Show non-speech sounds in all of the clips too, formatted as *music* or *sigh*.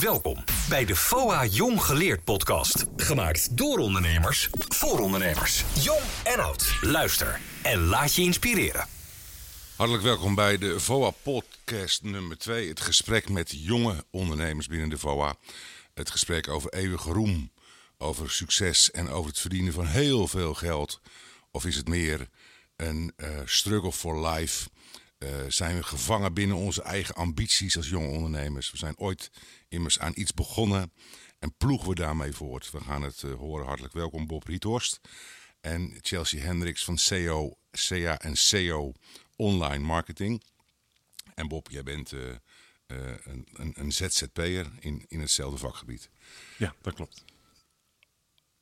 Welkom bij de FOA Jong Geleerd podcast. Gemaakt door ondernemers, voor ondernemers. Jong en oud. Luister en laat je inspireren. Hartelijk welkom bij de VOA podcast nummer 2. Het gesprek met jonge ondernemers binnen de VOA. Het gesprek over eeuwige roem, over succes en over het verdienen van heel veel geld. Of is het meer een uh, struggle for life? Uh, zijn we gevangen binnen onze eigen ambities als jonge ondernemers? We zijn ooit immers aan iets begonnen en ploegen we daarmee voort. We gaan het uh, horen. Hartelijk welkom Bob Riethorst en Chelsea Hendricks van CEO, CA en CEO Online Marketing. En Bob, jij bent uh, uh, een, een, een ZZP'er in, in hetzelfde vakgebied. Ja, dat klopt.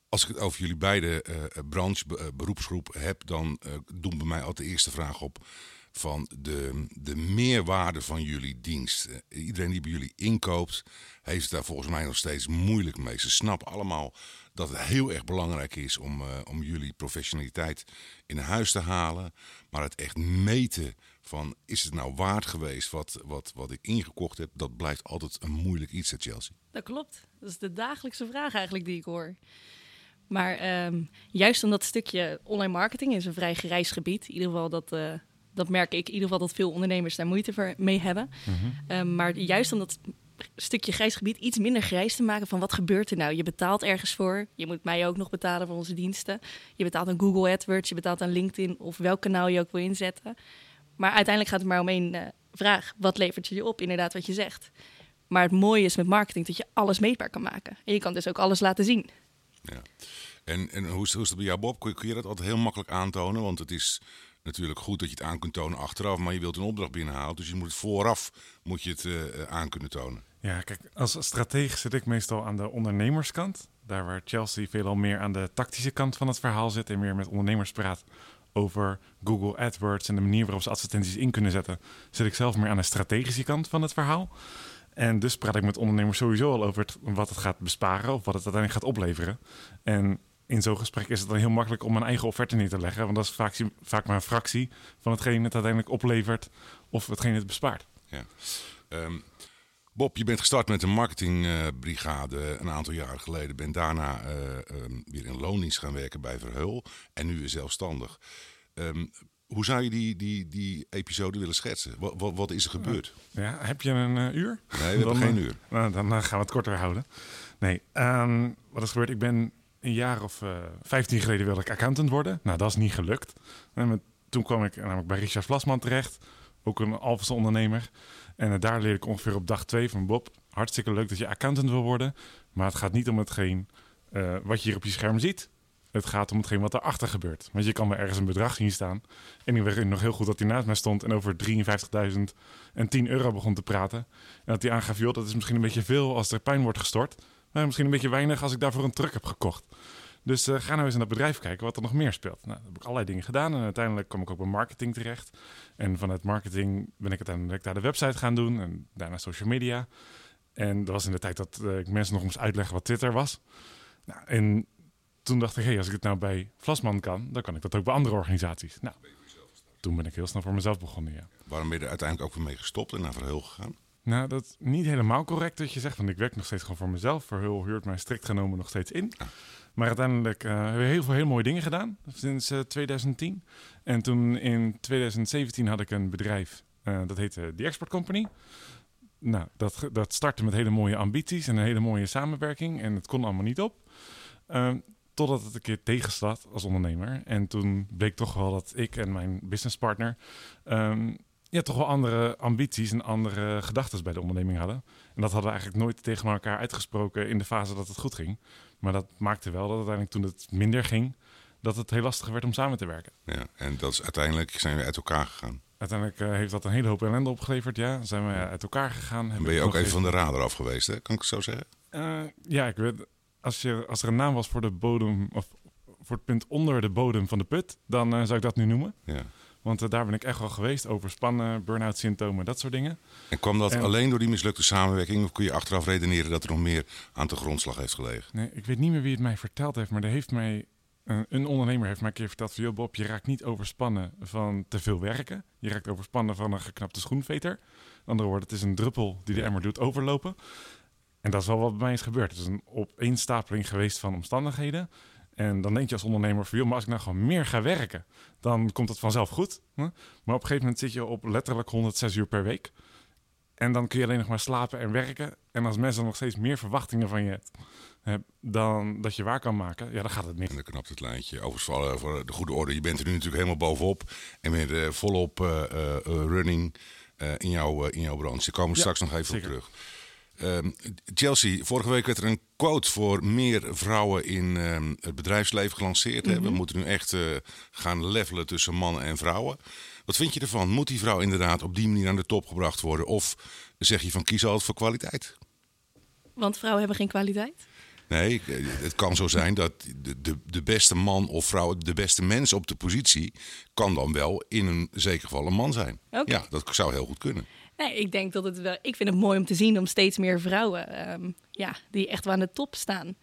Als ik het over jullie beide branche, beroepsgroep heb, dan doen bij mij altijd de eerste vraag op van de, de meerwaarde van jullie dienst. Iedereen die bij jullie inkoopt, heeft daar volgens mij nog steeds moeilijk mee. Ze snappen allemaal dat het heel erg belangrijk is om, uh, om jullie professionaliteit in huis te halen. Maar het echt meten van is het nou waard geweest wat, wat, wat ik ingekocht heb, dat blijft altijd een moeilijk iets, hè Chelsea. Dat klopt. Dat is de dagelijkse vraag eigenlijk die ik hoor. Maar um, juist omdat stukje online marketing is een vrij grijs gebied. In ieder geval dat, uh, dat merk ik in ieder geval dat veel ondernemers daar moeite mee hebben. Mm -hmm. um, maar juist omdat stukje grijs gebied iets minder grijs te maken van wat gebeurt er nou? Je betaalt ergens voor. Je moet mij ook nog betalen voor onze diensten. Je betaalt aan Google AdWords, je betaalt aan LinkedIn of welk kanaal je ook wil inzetten. Maar uiteindelijk gaat het maar om één uh, vraag. Wat levert je op? Inderdaad, wat je zegt. Maar het mooie is met marketing dat je alles meetbaar kan maken. En je kan dus ook alles laten zien. Ja. En, en hoe, is, hoe is dat bij jou, Bob? Kun je, kun je dat altijd heel makkelijk aantonen? Want het is natuurlijk goed dat je het aan kunt tonen achteraf, maar je wilt een opdracht binnenhalen. Dus je moet het vooraf moet je het uh, aan kunnen tonen. Ja, kijk, als stratege zit ik meestal aan de ondernemerskant. Daar waar Chelsea veelal meer aan de tactische kant van het verhaal zit en meer met ondernemers praat over Google AdWords en de manier waarop ze advertenties in kunnen zetten, zit ik zelf meer aan de strategische kant van het verhaal. En dus praat ik met ondernemers sowieso al over wat het gaat besparen of wat het uiteindelijk gaat opleveren. En in zo'n gesprek is het dan heel makkelijk om mijn eigen offerte neer te leggen. Want dat is vaak, vaak maar een fractie van hetgeen het uiteindelijk oplevert of hetgeen het bespaart. Ja. Um, Bob, je bent gestart met een marketingbrigade uh, een aantal jaren geleden. Bent daarna uh, um, weer in loondienst gaan werken bij Verheul. En nu weer zelfstandig. Um, hoe zou je die, die, die episode willen schetsen? Wat, wat, wat is er gebeurd? Ja, heb je een uh, uur? Nee, we hebben geen uur. Nou, dan gaan we het korter houden. Nee, wat is gebeurd? Ik ben een jaar of uh, 15 geleden wilde ik accountant worden. Nou, dat is niet gelukt. En toen kwam ik namelijk bij Richard Vlasman terecht. Ook een Alphense ondernemer. En uh, daar leerde ik ongeveer op dag twee van Bob. Hartstikke leuk dat je accountant wil worden. Maar het gaat niet om hetgeen uh, wat je hier op je scherm ziet. Het gaat om hetgeen wat erachter gebeurt. Want je kan wel ergens een bedrag zien staan. En ik weet nog heel goed dat hij naast mij stond en over 53.000 en 10 euro begon te praten. En dat hij aangaf, joh, dat is misschien een beetje veel als er pijn wordt gestort. Maar misschien een beetje weinig als ik daarvoor een truck heb gekocht. Dus uh, ga nou eens in dat bedrijf kijken wat er nog meer speelt. Nou, heb ik allerlei dingen gedaan. En uiteindelijk kwam ik ook bij marketing terecht. En vanuit marketing ben ik uiteindelijk daar de website gaan doen. En daarna social media. En dat was in de tijd dat uh, ik mensen nog moest uitleggen wat Twitter was. Nou, en toen dacht ik, hé, hey, als ik het nou bij Vlasman kan, dan kan ik dat ook bij andere organisaties. Nou, toen ben ik heel snel voor mezelf begonnen, ja. Waarom ben je er uiteindelijk ook weer mee gestopt en naar Verheul gegaan? Nou, dat is niet helemaal correct dat je zegt, want ik werk nog steeds gewoon voor mezelf. Verheul huurt mij strikt genomen nog steeds in. Maar uiteindelijk uh, hebben we heel veel heel mooie dingen gedaan sinds uh, 2010. En toen in 2017 had ik een bedrijf, uh, dat heette The Export Company. Nou, dat, dat startte met hele mooie ambities en een hele mooie samenwerking. En het kon allemaal niet op. totdat het een keer tegenstaat als ondernemer. En toen bleek toch wel dat ik en mijn businesspartner... Um, ja, toch wel andere ambities en andere gedachten bij de onderneming hadden. En dat hadden we eigenlijk nooit tegen elkaar uitgesproken in de fase dat het goed ging. Maar dat maakte wel dat uiteindelijk toen het minder ging, dat het heel lastig werd om samen te werken. Ja, en dat is uiteindelijk zijn we uit elkaar gegaan. Uiteindelijk uh, heeft dat een hele hoop ellende opgeleverd, ja. Zijn we uit elkaar gegaan. En ben je ook even van de radar af geweest, hè? Kan ik het zo zeggen? Uh, ja, ik weet, als, je, als er een naam was voor de bodem, of voor het punt onder de bodem van de put, dan uh, zou ik dat nu noemen. Ja. Want uh, daar ben ik echt wel geweest. Overspannen, burn-out symptomen, dat soort dingen. En kwam dat en... alleen door die mislukte samenwerking? Of kun je achteraf redeneren dat er nog meer aan de grondslag heeft gelegen? Nee, ik weet niet meer wie het mij verteld heeft. Maar er heeft mij, uh, een ondernemer heeft mij een keer verteld van... Bob, je raakt niet overspannen van te veel werken. Je raakt overspannen van een geknapte schoenveter. Met andere woorden, het is een druppel die de emmer doet overlopen. En dat is wel wat bij mij is gebeurd. Het is een opeenstapeling geweest van omstandigheden. En dan denk je als ondernemer van, joh, maar als ik nou gewoon meer ga werken, dan komt het vanzelf goed. Hè? Maar op een gegeven moment zit je op letterlijk 106 uur per week. En dan kun je alleen nog maar slapen en werken. En als mensen nog steeds meer verwachtingen van je hebt dan dat je waar kan maken, ja, dan gaat het En niet. dan knapt het lijntje. Overigens, voor, eh, voor de goede orde, je bent er nu natuurlijk helemaal bovenop. En weer eh, volop eh, eh, eh, running eh, in, jouw, eh, in jouw branche. Daar komen we Ja, straks nog even zeker. op terug. Ehm, Chelsea, vorige week werd er een quote voor meer vrouwen in ehm, het bedrijfsleven gelanceerd. hè. We moeten nu echt eh, gaan levelen tussen mannen en vrouwen. Wat vind je ervan? Moet die vrouw inderdaad op die manier aan de top gebracht worden? Of zeg je van kies altijd voor kwaliteit? Want vrouwen hebben geen kwaliteit. Nee, eh, het kan zo zijn dat de, de, de beste man of vrouw, de beste mens op de positie, kan dan wel in een zeker geval een man zijn. Ja, dat zou heel goed kunnen. Nee, ik denk dat het wel. Ik vind het mooi om te zien om steeds meer vrouwen, ehm, ja, die echt wel aan de top staan.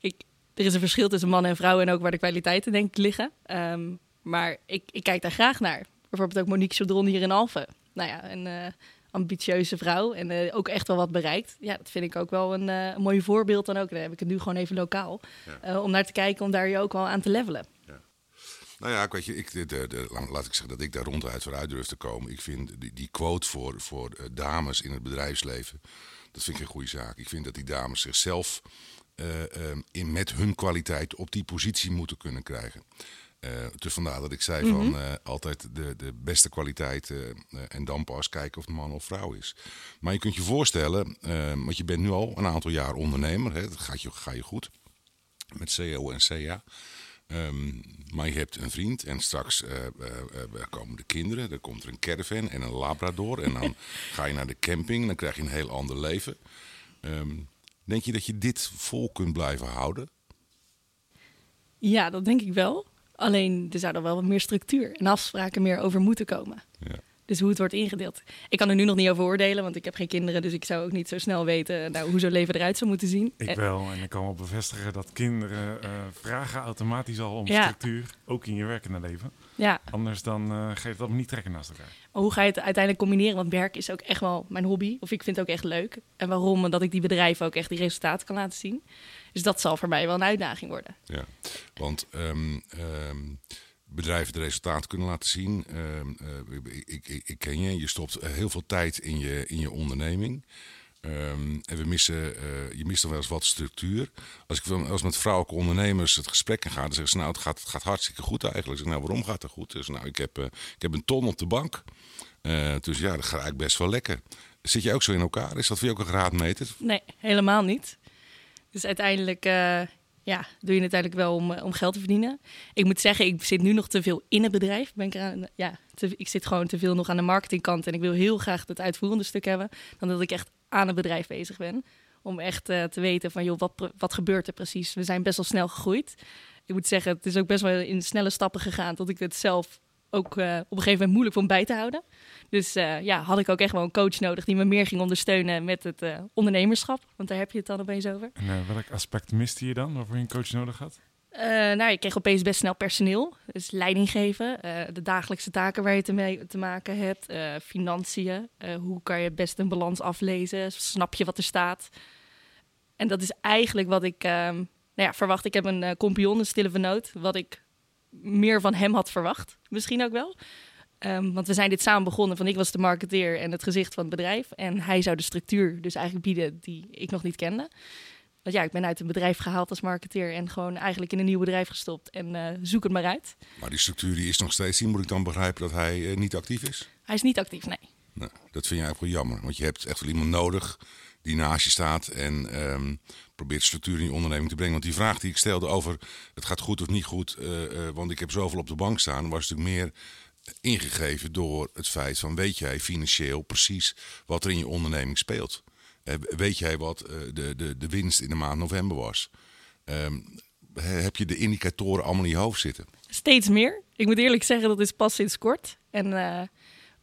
Ik, er is een verschil tussen mannen en vrouwen en ook waar de kwaliteiten denk ik liggen. Ehm, maar ik, ik kijk daar graag naar. Bijvoorbeeld ook Monique Chaudron hier in Alphen. Nou ja, een eh, ambitieuze vrouw en eh, ook echt wel wat bereikt. Ja, dat vind ik ook wel een, eh, een mooi voorbeeld dan ook. Dan heb ik het nu gewoon even lokaal. eh, om naar te kijken, om daar je ook wel aan te levelen. Nou ja, ik weet je, ik, de, de, de- laat ik zeggen dat ik daar ronduit vooruit durf te komen. Ik vind die, die quote voor, voor dames in het bedrijfsleven, dat vind ik een goede zaak. Ik vind dat die dames zichzelf eh, eh, in, met hun kwaliteit op die positie moeten kunnen krijgen. Eh, dus vandaar dat ik zei van eh, altijd de, de beste kwaliteit eh, en dan pas kijken of het man of vrouw is. Maar je kunt je voorstellen, want je bent nu al een aantal jaar ondernemer, hè, dat gaat je, ga je goed met CO en CA. Ehm, maar je hebt een vriend en straks komen de kinderen. Er komt er een caravan en een labrador. En dan *laughs* ga je naar de camping en dan krijg je een heel ander leven. Ehm, denk je dat je dit vol kunt blijven houden? Ja, dat denk ik wel. Alleen er zou er wel wat meer structuur en afspraken meer over moeten komen. Ja. Dus hoe het wordt ingedeeld. Ik kan er nu nog niet over oordelen, want ik heb geen kinderen. Dus ik zou ook niet zo snel weten nou, hoe zo'n leven eruit zou moeten zien. Ik Eh, wel. En ik kan wel bevestigen dat kinderen eh, vragen automatisch al om Ja. structuur. Ook in je werkende leven. Ja, Anders dan eh ga je het allemaal niet trekken naast elkaar. maar hoe ga je het uiteindelijk combineren? Want werk is ook echt wel mijn hobby. Of ik vind het ook echt leuk. En waarom? Omdat ik die bedrijven ook echt die resultaten kan laten zien. Dus dat zal voor mij wel een uitdaging worden. Ja, want ehm, ehm, bedrijven de resultaten kunnen laten zien. Ehm, eh, ik, ik, ik, ik ken je, je stopt heel veel tijd in je, in je onderneming. Ehm, en we missen, eh, je mist dan wel eens wat structuur. Als ik als met vrouwelijke ondernemers het gesprek in ga, dan zeggen ze: Nou, het gaat, het gaat hartstikke goed eigenlijk. Ik zeg, nou, waarom gaat het goed? Dus, nou, ik heb, eh, ik heb een ton op de bank. Dus ja, dat gaat eigenlijk best wel lekker. Zit je ook zo in elkaar? Is dat voor je ook een graadmeter? Nee, helemaal niet. Dus uiteindelijk ja, doe je het uiteindelijk wel om, eh, om geld te verdienen. Ik moet zeggen, ik zit nu nog te veel in het bedrijf. Ben ik, ja, ik zit gewoon te veel nog aan de marketingkant. En ik wil heel graag het uitvoerende stuk hebben. Dan dat ik echt aan het bedrijf bezig ben. Om echt eh, te weten van, joh, wat, wat gebeurt er precies? We zijn best wel snel gegroeid. Ik moet zeggen, het is ook best wel in snelle stappen gegaan. Tot ik het zelf ook eh, op een gegeven moment moeilijk vond bij te houden. Dus eh, ja, had ik ook echt wel een coach nodig die me meer ging ondersteunen met het eh, ondernemerschap. Want daar heb je het dan opeens over. En welk aspect miste je dan waarvoor je een coach nodig had? Nou, je kreeg opeens best snel personeel. Dus leiding geven, de dagelijkse taken waar je te, mee, te maken hebt, financiën. hoe kan je best een balans aflezen? Snap je wat er staat? En dat is eigenlijk wat ik ehm, nou ja, verwacht. Ik heb een eh compagnon, een stille vernoot, wat ik meer van hem had verwacht. Misschien ook wel. Ehm, want we zijn dit samen begonnen. Van ik was de marketeer en het gezicht van het bedrijf. En hij zou de structuur dus eigenlijk bieden die ik nog niet kende. Want ja, ik ben uit een bedrijf gehaald als marketeer en gewoon eigenlijk in een nieuw bedrijf gestopt. En eh, zoek het maar uit. Maar die structuur die is nog steeds zien. Moet ik dan begrijpen dat hij eh, niet actief is? Hij is niet actief, nee. Nou, dat vind je eigenlijk wel jammer. Want je hebt echt wel iemand nodig die naast je staat en ehm, probeert structuur in je onderneming te brengen. Want die vraag die ik stelde over het gaat goed of niet goed, eh, eh, want ik heb zoveel op de bank staan, was natuurlijk meer ingegeven door het feit van weet jij financieel precies wat er in je onderneming speelt. Eh, weet jij wat de, de, de winst in de maand november was? Ehm, he- heb je de indicatoren allemaal in je hoofd zitten? Steeds meer. Ik moet eerlijk zeggen, dat is pas sinds kort. En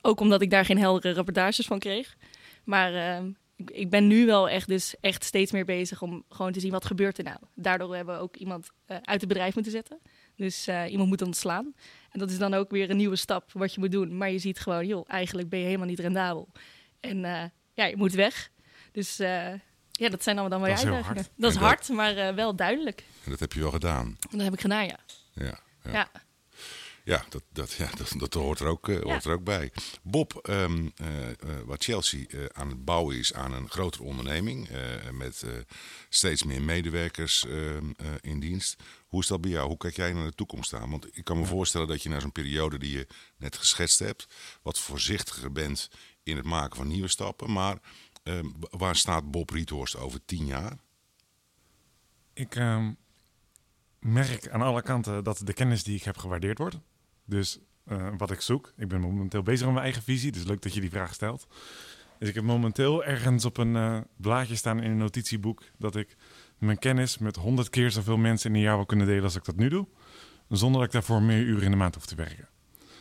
ook omdat ik daar geen heldere rapportages van kreeg. Maar eh, ik, ben nu wel echt, dus echt steeds meer bezig om gewoon te zien wat gebeurt er nou. Daardoor hebben we ook iemand eh, uit het bedrijf moeten zetten. Dus eh, iemand moet ontslaan. En dat is dan ook weer een nieuwe stap wat je moet doen. Maar je ziet gewoon, joh, eigenlijk ben je helemaal niet rendabel. En eh, ja, je moet weg. Dus Ja, dat zijn allemaal dan weer Dat is uitdagingen. hard. Dat is En hard, maar wel duidelijk. En dat heb je wel gedaan. Dat heb ik gedaan, ja. Ja, ja. Ja, Ja, dat, dat, ja dat, dat hoort, er ook, eh, hoort er ook bij. Bob, ehm, eh, eh, wat Chelsea aan het bouwen is aan een grotere onderneming. met steeds meer medewerkers ehm, eh, in dienst. Hoe is dat bij jou? Hoe kijk jij naar de toekomst aan? Want ik kan me voorstellen dat je na zo'n periode die je net geschetst hebt. wat voorzichtiger bent in het maken van nieuwe stappen. Maar ehm, waar staat Bob Riethorst over tien jaar? Ik merk aan alle kanten dat de kennis die ik heb gewaardeerd wordt. Dus eh, wat ik zoek. Ik ben momenteel bezig met mijn eigen visie. Dus leuk dat je die vraag stelt. Dus ik heb momenteel ergens op een eh, blaadje staan in een notitieboek dat ik mijn kennis met honderd keer zoveel mensen in een jaar wil kunnen delen als ik dat nu doe. Zonder dat ik daarvoor meer uren in de maand hoef te werken.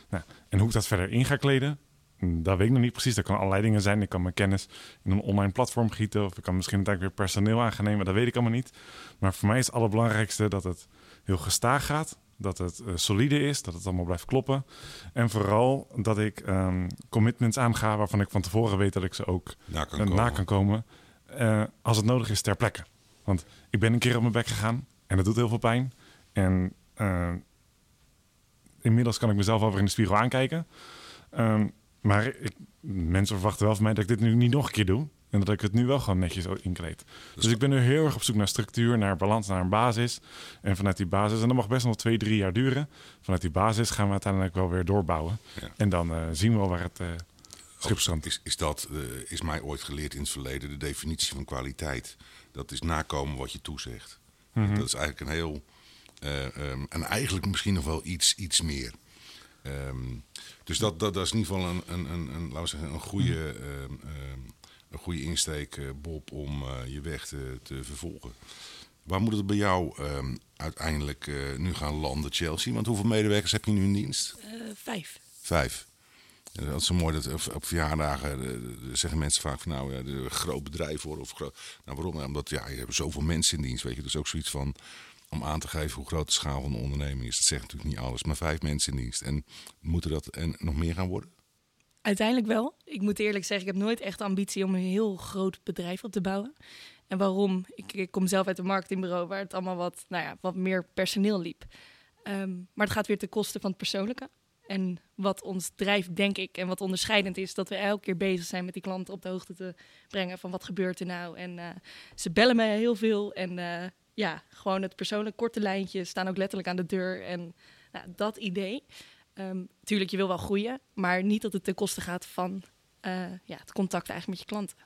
Nou, en hoe ik dat verder in ga kleden, hm, dat weet ik nog niet precies. Dat kan allerlei dingen zijn. Ik kan mijn kennis in een online platform gieten. Of ik kan misschien uiteindelijk weer personeel aan gaan nemen. Dat weet ik allemaal niet. Maar voor mij is het allerbelangrijkste dat het heel gestaag gaat. Dat het eh, solide is. Dat het allemaal blijft kloppen. En vooral dat ik ehm, commitments aanga waarvan ik van tevoren weet dat ik ze ook Na kan eh, na komen. kan komen. eh, als het nodig is ter plekke. Want ik ben een keer op mijn bek gegaan. En dat doet heel veel pijn. En inmiddels kan ik mezelf alweer in de spiegel aankijken. Ehm, maar ik, mensen verwachten wel van mij dat ik dit nu niet nog een keer doe. En dat ik het nu wel gewoon netjes inkleed. Dus ik ben nu heel erg op zoek naar structuur, naar balans, naar een basis. En vanuit die basis, en dat mag best nog twee, drie jaar duren. Vanuit die basis gaan we uiteindelijk wel weer doorbouwen. Ja. En dan eh, zien we wel waar het strandt. Is, is dat, eh, is mij ooit geleerd in het verleden, de definitie van kwaliteit. Dat is nakomen wat je toezegt. Mhm. Dat is eigenlijk een heel, eh, ehm, en eigenlijk misschien nog wel iets, iets meer. Ehm, dus dat, dat, dat is in ieder geval een, een, een, een, laten we zeggen, een goede, ehm, ehm, een goede insteek, eh, Bob, om eh, je weg te, te vervolgen. Waar moet het bij jou ehm, uiteindelijk eh, nu gaan landen, Chelsea? Want hoeveel medewerkers heb je nu in dienst? Vijf. Vijf. En dat is zo mooi dat op, op verjaardagen zeggen mensen vaak van nou, ja, een groot bedrijf hoor. Of groot. Nou, waarom? Nou, Omdat ja, je hebt zoveel mensen in dienst, weet je. Dus ook zoiets van om aan te geven hoe groot de schaal van de onderneming is. Dat zegt natuurlijk niet alles, maar vijf mensen in dienst. En moeten dat en nog meer gaan worden? Uiteindelijk wel. Ik moet eerlijk zeggen, ik heb nooit echt ambitie om een heel groot bedrijf op te bouwen. En waarom? Ik, ik kom zelf uit een marketingbureau waar het allemaal wat, nou ja, wat meer personeel liep. Ehm, maar het gaat weer ten koste van het persoonlijke. En wat ons drijft, denk ik, en wat onderscheidend is, dat we elke keer bezig zijn met die klanten op de hoogte te brengen van wat gebeurt er nou. En eh, ze bellen me heel veel. En eh, ja, gewoon het persoonlijk korte lijntje staan ook letterlijk aan de deur. En nou, dat idee. Ehm tuurlijk, je wil wel groeien, maar niet dat het ten koste gaat van eh, ja, het contact eigenlijk met je klanten.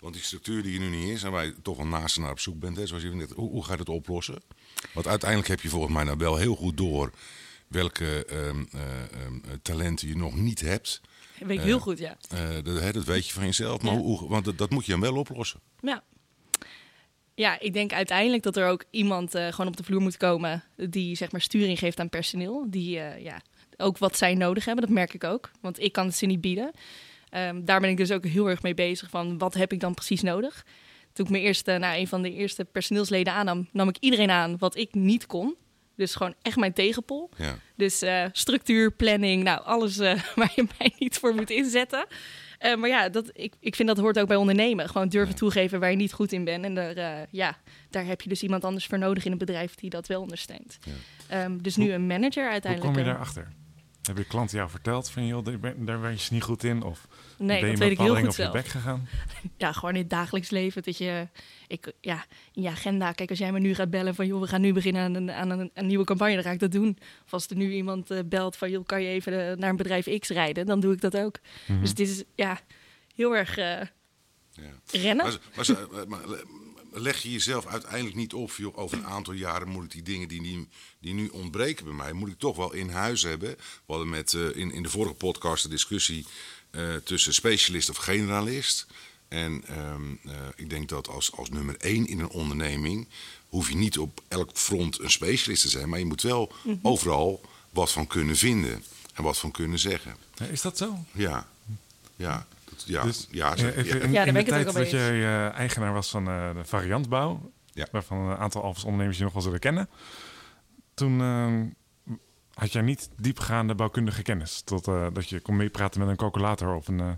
Want die structuur die er nu niet is, en waar je toch wel naast naar op zoek bent, hè, zoals je net, hoe, hoe ga je het oplossen? Want uiteindelijk heb je volgens mij nou wel heel goed door welke ehm, eh, ehm, talenten je nog niet hebt. Dat weet ik heel goed, ja. Eh, dat, weet je van jezelf, maar Ja. hoe, want dat, dat moet je dan wel oplossen. Ja. Ja, ik denk uiteindelijk dat er ook iemand eh, gewoon op de vloer moet komen die zeg maar sturing geeft aan personeel. Die eh, ja, ook wat zij nodig hebben, dat merk ik ook. Want ik kan het ze niet bieden. Ehm, daar ben ik dus ook heel erg mee bezig van wat heb ik dan precies nodig. Toen ik mijn eerste, nou, een van de eerste personeelsleden aannam, nam ik iedereen aan wat ik niet kon. Dus gewoon echt mijn tegenpol. Ja. Dus eh, structuur, planning, nou alles eh, *laughs* waar je mij niet voor moet inzetten. Eh, maar ja, dat, ik, ik vind dat hoort ook bij ondernemen. Gewoon durven toegeven waar je niet goed in bent. En daar, ja, daar heb je dus iemand anders voor nodig in een bedrijf die dat wel ondersteunt. Ehm, dus nu een manager Hoe uiteindelijk. kom je daarachter? Heb je klanten jou verteld van, joh, daar ben, daar ben je niet goed in? Of Nee, ben je dat weet ik heel goed op je zelf. bek gegaan? *laughs* Ja, gewoon in het dagelijks leven. Dat je, ik, ja, in je agenda. Kijk, als jij me nu gaat bellen van, joh, we gaan nu beginnen aan een, aan een, een nieuwe campagne, dan ga ik dat doen. Of als er nu iemand eh, belt van, joh, kan je even eh, naar een bedrijf X rijden? Dan doe ik dat ook. Mhm. Dus het is, ja, heel erg eh, Ja. rennen. Maar, maar, ze- maar leg je jezelf uiteindelijk niet op, joh, over een aantal jaren moet ik die dingen die, die, die nu ontbreken bij mij, moet ik toch wel in huis hebben. We hadden met, eh, in, in de vorige podcast de discussie eh, tussen specialist of generalist. En ehm, eh, ik denk dat als, als nummer één in een onderneming hoef je niet op elk front een specialist te zijn, maar je moet wel overal wat van kunnen vinden en wat van kunnen zeggen. Is dat zo? Ja, ja, ja, Dus, ja, eh, zo- even ja. in, Ja, daar ben ik tijd dat jij eh, eigenaar was van eh, de variantbouw, Ja. waarvan een aantal Alphas ondernemers je nog wel zullen kennen, toen eh, had jij niet diepgaande bouwkundige kennis. Tot eh, dat je kon meepraten met een calculator of een eh,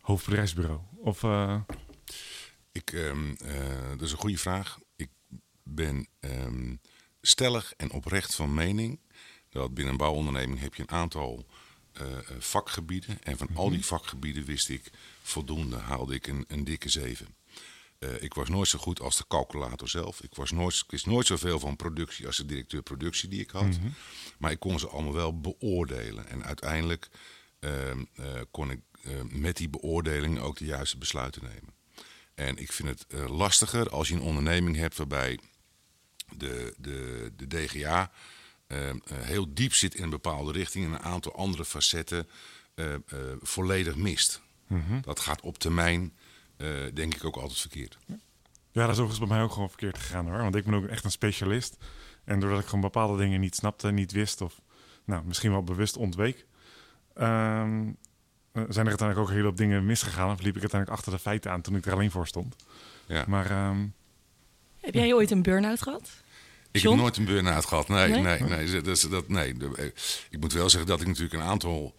hoofdbedrijfsbureau. Of, eh, Ik, ehm, eh, dat is een goede vraag. Ik ben ehm, stellig en oprecht van mening dat binnen een bouwonderneming heb je een aantal vakgebieden. En van al die vakgebieden wist ik voldoende, haalde ik een, een dikke zeven. Eh, ik was nooit zo goed als de calculator zelf. Ik, was nooit, ik wist nooit zoveel van productie als de directeur productie die ik had. Maar ik kon ze allemaal wel beoordelen. En uiteindelijk ehm, eh, kon ik eh, met die beoordeling ook de juiste besluiten nemen. En ik vind het eh, lastiger als je een onderneming hebt waarbij de, de, de DGA eh, heel diep zit in een bepaalde richting en een aantal andere facetten eh, eh, volledig mist. Dat gaat op termijn, eh, denk ik, ook altijd verkeerd. Ja, dat is overigens bij mij ook gewoon verkeerd gegaan hoor. Want ik ben ook echt een specialist. En doordat ik gewoon bepaalde dingen niet snapte, niet wist of nou, misschien wel bewust ontweek, ehm, eh, zijn er uiteindelijk ook een hele hoop dingen misgegaan. Of liep ik uiteindelijk achter de feiten aan toen ik er alleen voor stond. Ja. Maar ehm, Heb jij ooit een burn-out gehad? Ik John? heb nooit een burn-out gehad. Nee, Nee? nee, nee. dat, is- dat, nee. Eh, Ik moet wel zeggen dat ik natuurlijk een aantal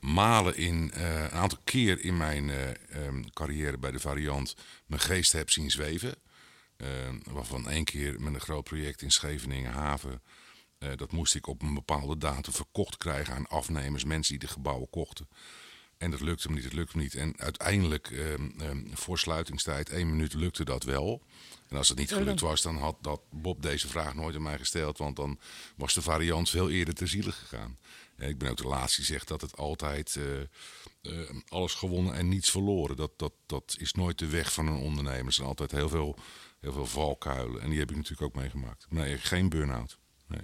malen in, eh, een aantal keer in mijn eh, ehm, carrière bij de variant mijn geest heb zien zweven. Ehm, waarvan één keer met een groot project in Scheveningen haven. dat moest ik op een bepaalde datum verkocht krijgen aan afnemers, mensen die de gebouwen kochten. En dat lukte me niet, het lukte me niet. En uiteindelijk, ehm, ehm, voor sluitingstijd, één minuut, lukte dat wel. En als het niet gelukt was, dan had dat Bob deze vraag nooit aan mij gesteld. Want dan was de variant veel eerder ter ziele gegaan. En ik ben ook de laatste die zegt dat het altijd eh, eh, alles gewonnen en niets verloren. Dat, dat, dat is nooit de weg van een ondernemer. Er zijn altijd heel veel, heel veel valkuilen. En die heb ik natuurlijk ook meegemaakt. Nee, geen burn-out. Nee.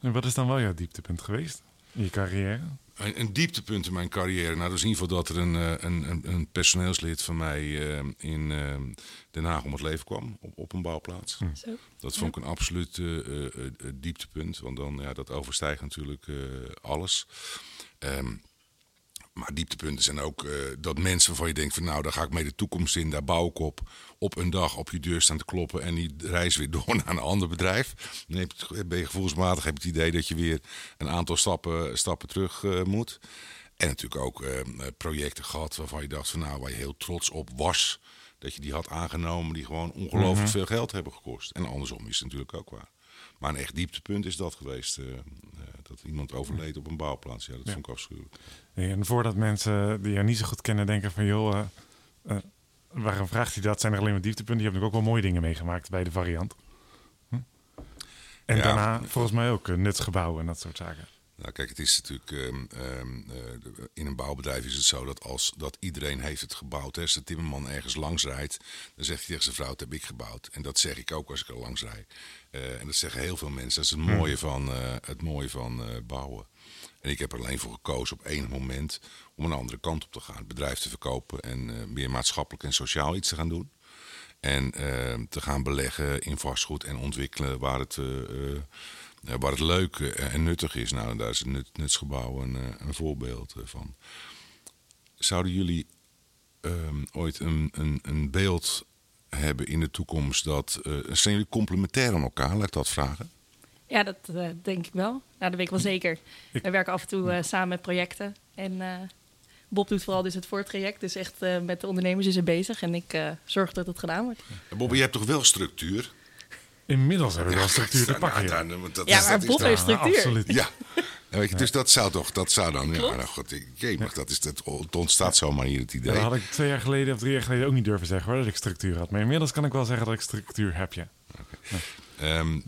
en wat is dan wel jouw dieptepunt geweest in je carrière? Een, een dieptepunt in mijn carrière. Nou, dat is in ieder geval dat er een, eh, een, een, een personeelslid van mij eh, in eh, Den Haag om het leven kwam op, op een bouwplaats. Zo. Dat vond ik een absoluut dieptepunt. Want dan, ja, dat overstijgt natuurlijk eh, alles. Ehm, maar dieptepunten zijn ook eh, dat mensen waarvan je denkt van nou, daar ga ik mee de toekomst in, daar bouw ik op. Op een dag op je deur staan te kloppen en die reis weer *laughs* door naar een ander bedrijf. Dan heb je, ben je gevoelsmatig heb je het idee dat je weer een aantal stappen, stappen terug eh, moet. En natuurlijk ook eh, projecten gehad waarvan je dacht van nou, waar je heel trots op was. Dat je die had aangenomen, die gewoon ongelooflijk veel geld hebben gekost. En andersom is het natuurlijk ook waar. Maar een echt dieptepunt is dat geweest. eh, eh, dat iemand overleed op een bouwplaats. Ja, dat Ja. vond ik afschuwelijk. En voordat mensen die jou niet zo goed kennen denken van joh, eh, waarom vraagt hij dat? Zijn er alleen maar dieptepunten? Je hebt natuurlijk ook wel mooie dingen meegemaakt bij de variant. Hm? En Ja. daarna volgens mij ook uh, nutsgebouwen en dat soort zaken. Nou, kijk, het is natuurlijk. ehm, ehm, eh, in een bouwbedrijf is het zo dat als dat iedereen heeft het gebouwd. Hè, als de timmerman ergens langs rijdt, dan zegt hij tegen zijn vrouw: Dat heb ik gebouwd. En dat zeg ik ook als ik er langs rijd. Eh, en dat zeggen heel veel mensen. Dat is het mooie van, eh, het mooie van bouwen. En ik heb er alleen voor gekozen op enig moment om een andere kant op te gaan. Het bedrijf te verkopen en meer maatschappelijk en sociaal iets te gaan doen. En eh, te gaan beleggen in vastgoed en ontwikkelen waar het, waar het leuk eh, en nuttig is. Nou, daar is het nut, nutsgebouw een, eh, een voorbeeld eh, van. Zouden jullie ehm, ooit een, een, een beeld hebben in de toekomst dat. eh, zijn jullie complementair aan elkaar? Laat ik dat vragen. Ja, dat eh, denk ik wel. Nou, dat weet ik wel zeker. Ik- We werken af en toe eh, samen met projecten. En eh, Bob doet vooral dus het voortraject. Dus echt eh, met de ondernemers is hij bezig. En ik eh, zorg dat het gedaan wordt. Bobby, je hebt toch wel structuur? Inmiddels hebben we wel structuur te Nou, pakken. nou, ja. want dat Ja, is- maar Bob heeft structuur. absoluut. Ja. *laughs* Ja, weet je, dus dat zou toch, dat zou dan, ja, nou goed, ik, jemig, dat is, het ontstaat zomaar hier het Ja, idee. dat had ik twee jaar geleden of drie jaar geleden ook niet durven zeggen hoor, dat ik structuur had. Maar inmiddels kan ik wel zeggen dat ik structuur heb, ja. Ehm,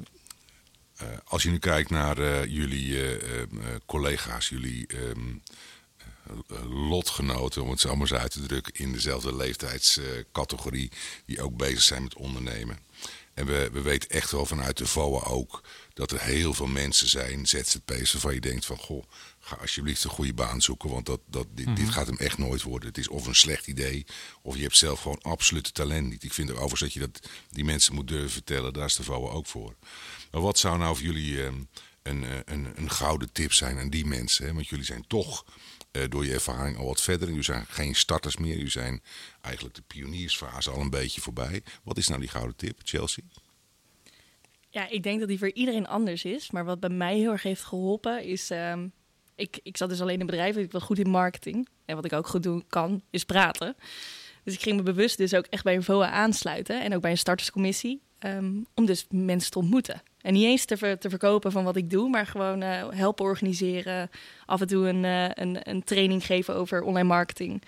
eh, als je nu kijkt naar eh, jullie eh, collega's, jullie ehm, eh, lotgenoten, om het zo maar eens uit te drukken, in dezelfde leeftijdscategorie, die ook bezig zijn met ondernemen. En we, we weten echt wel vanuit de VOA ook dat er heel veel mensen zijn, ZZP'ers, waarvan je denkt van, goh, ga alsjeblieft een goede baan zoeken, want dat, dat, dit, dit gaat hem echt nooit worden. Het is of een slecht idee, of je hebt zelf gewoon absolute talent niet. Ik vind er overigens dat je dat die mensen moet durven vertellen, daar is de VOA ook voor. Maar wat zou nou voor jullie ehm, een, eh, een, een gouden tip zijn aan die mensen? Hè? Want jullie zijn toch eh, door je ervaring al wat verder. Jullie zijn geen starters meer. Jullie zijn eigenlijk de pioniersfase al een beetje voorbij. Wat is nou die gouden tip, Chelsea? Ja, ik denk dat die voor iedereen anders is. Maar wat bij mij heel erg heeft geholpen is... ehm, ik, ik zat dus alleen in bedrijven. Ik was goed in marketing. En wat ik ook goed doen kan, is praten. Dus ik ging me bewust dus ook echt bij een VOA aansluiten en ook bij een starterscommissie. ehm, om dus mensen te ontmoeten. En niet eens te, ver- te verkopen van wat ik doe, maar gewoon eh, helpen organiseren. Af en toe een, eh, een, een training geven over online marketing.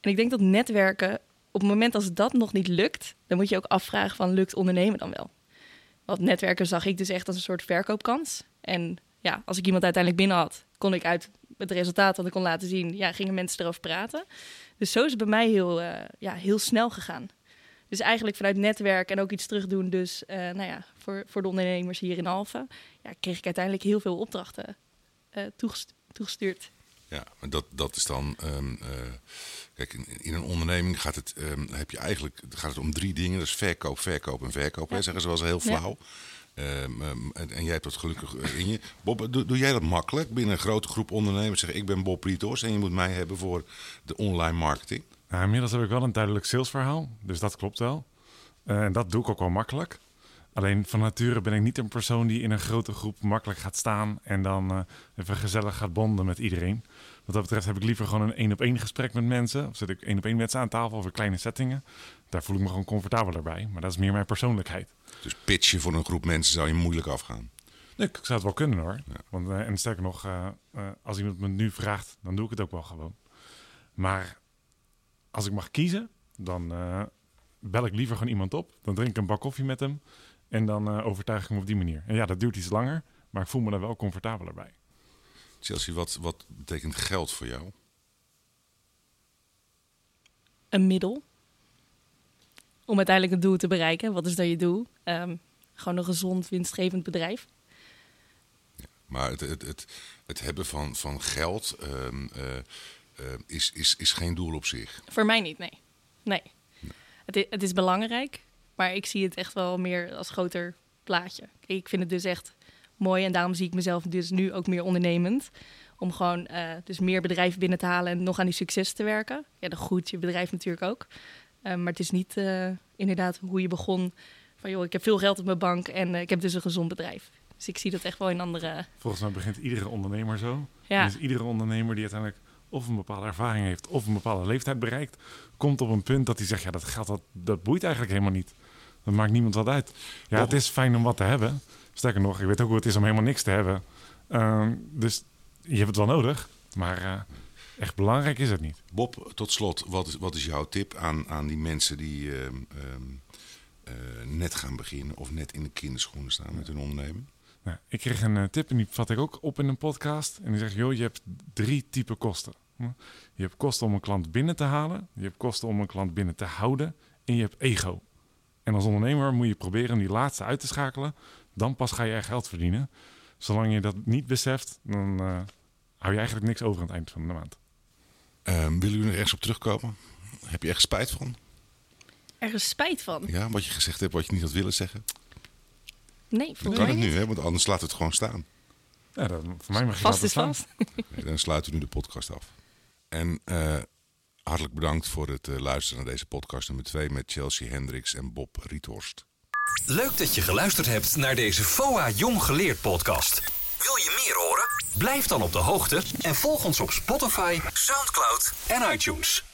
En ik denk dat netwerken, op het moment als dat nog niet lukt, dan moet je ook afvragen van lukt ondernemen dan wel? Want netwerken zag ik dus echt als een soort verkoopkans. En ja, als ik iemand uiteindelijk binnen had, kon ik uit het resultaat dat ik kon laten zien, ja, gingen mensen erover praten. Dus zo is het bij mij heel, eh, ja, heel snel gegaan. Dus eigenlijk vanuit netwerk en ook iets terugdoen, dus eh, nou ja, voor, voor de ondernemers hier in Alphen, ja, kreeg ik uiteindelijk heel veel opdrachten eh, toegest- toegestuurd. Ja, maar dat, dat is dan. ehm, eh, kijk, in, in een onderneming gaat het, ehm, heb je eigenlijk, gaat het om drie dingen: dat is verkoop, verkoop en verkoop. Hè, Ja. zeggen ze wel eens heel flauw. Ehm, en, en jij hebt dat gelukkig in je. Bob, doe, doe jij dat makkelijk binnen een grote groep ondernemers? Zeggen: Ik ben Bob Rietors en je moet mij hebben voor de online marketing. Nou, inmiddels heb ik wel een duidelijk salesverhaal, dus dat klopt wel. Eh, En dat doe ik ook wel makkelijk. Alleen van nature ben ik niet een persoon die in een grote groep makkelijk gaat staan en dan eh, even gezellig gaat bonden met iedereen. Wat dat betreft heb ik liever gewoon een één op één gesprek met mensen. Of zit ik één op één met ze aan tafel over kleine settingen. Daar voel ik me gewoon comfortabeler bij. Maar dat is meer mijn persoonlijkheid. Dus pitchen voor een groep mensen zou je moeilijk afgaan. Nee, ik zou het wel kunnen hoor. Want, eh, en sterker nog, als iemand me nu vraagt, dan doe ik het ook wel gewoon. Maar als ik mag kiezen, dan eh, bel ik liever gewoon iemand op. Dan drink ik een bak koffie met hem. En dan eh, overtuig ik hem op die manier. En ja, dat duurt iets langer, maar ik voel me daar wel comfortabeler bij. Chelsea, wat, wat betekent geld voor jou? Een middel om uiteindelijk het doel te bereiken. Wat is dan je doel? Ehm, gewoon een gezond, winstgevend bedrijf. Maar het, het, het, het hebben van, van geld eh, is, is, is geen doel op zich. Voor mij niet, nee. Nee. Het, is, het is belangrijk, maar ik zie het echt wel meer als groter plaatje. Ik vind het dus echt mooi en daarom zie ik mezelf dus nu ook meer ondernemend. Om gewoon eh, dus meer bedrijven binnen te halen en nog aan die succes te werken. Ja, dan groeit je bedrijf natuurlijk ook. Eh, maar het is niet eh, inderdaad hoe je begon van joh, ik heb veel geld op mijn bank en eh, ik heb dus een gezond bedrijf. Dus ik zie dat echt wel in andere... Volgens mij begint iedere ondernemer zo. Ja. Dus iedere ondernemer die uiteindelijk of een bepaalde ervaring heeft of een bepaalde leeftijd bereikt, komt op een punt dat hij zegt, ja, dat geld dat, dat boeit eigenlijk helemaal niet. Dat maakt niemand wat uit. Ja, het is fijn om wat te hebben. Sterker nog, ik weet ook hoe het is om helemaal niks te hebben. Ehm, dus je hebt het wel nodig, maar eh, echt belangrijk is het niet. Bob, tot slot, wat is, wat is jouw tip aan, aan die mensen die ehm, ehm, eh, net gaan beginnen of net in de kinderschoenen staan met hun onderneming? Nou, ik kreeg een eh, tip en die vat ik ook op in een podcast. En die zegt, joh, je hebt drie typen kosten. Hm? Je hebt kosten om een klant binnen te halen. Je hebt kosten om een klant binnen te houden. En je hebt ego. En als ondernemer moet je proberen om die laatste uit te schakelen. Dan pas ga je er geld verdienen. Zolang je dat niet beseft, dan eh, hou je eigenlijk niks over aan het eind van de maand. Ehm, willen jullie er ergens op terugkomen? Heb je echt spijt van? Ergens spijt van. Ja, wat je gezegd hebt, wat je niet had willen zeggen? Nee, Dan volgens kan mij het nu, hè? Want anders laat het gewoon staan. Ja, dat, voor mij mag je Vast is staan. vast. *laughs* Nee, dan sluiten we nu de podcast af. En eh, hartelijk bedankt voor het eh, luisteren naar deze podcast nummer 2 met Chelsea Hendricks en Bob Riethorst. Leuk dat je geluisterd hebt naar deze FOA Jong Geleerd podcast. Wil je meer horen? Blijf dan op de hoogte en volg ons op Spotify, Soundcloud en iTunes.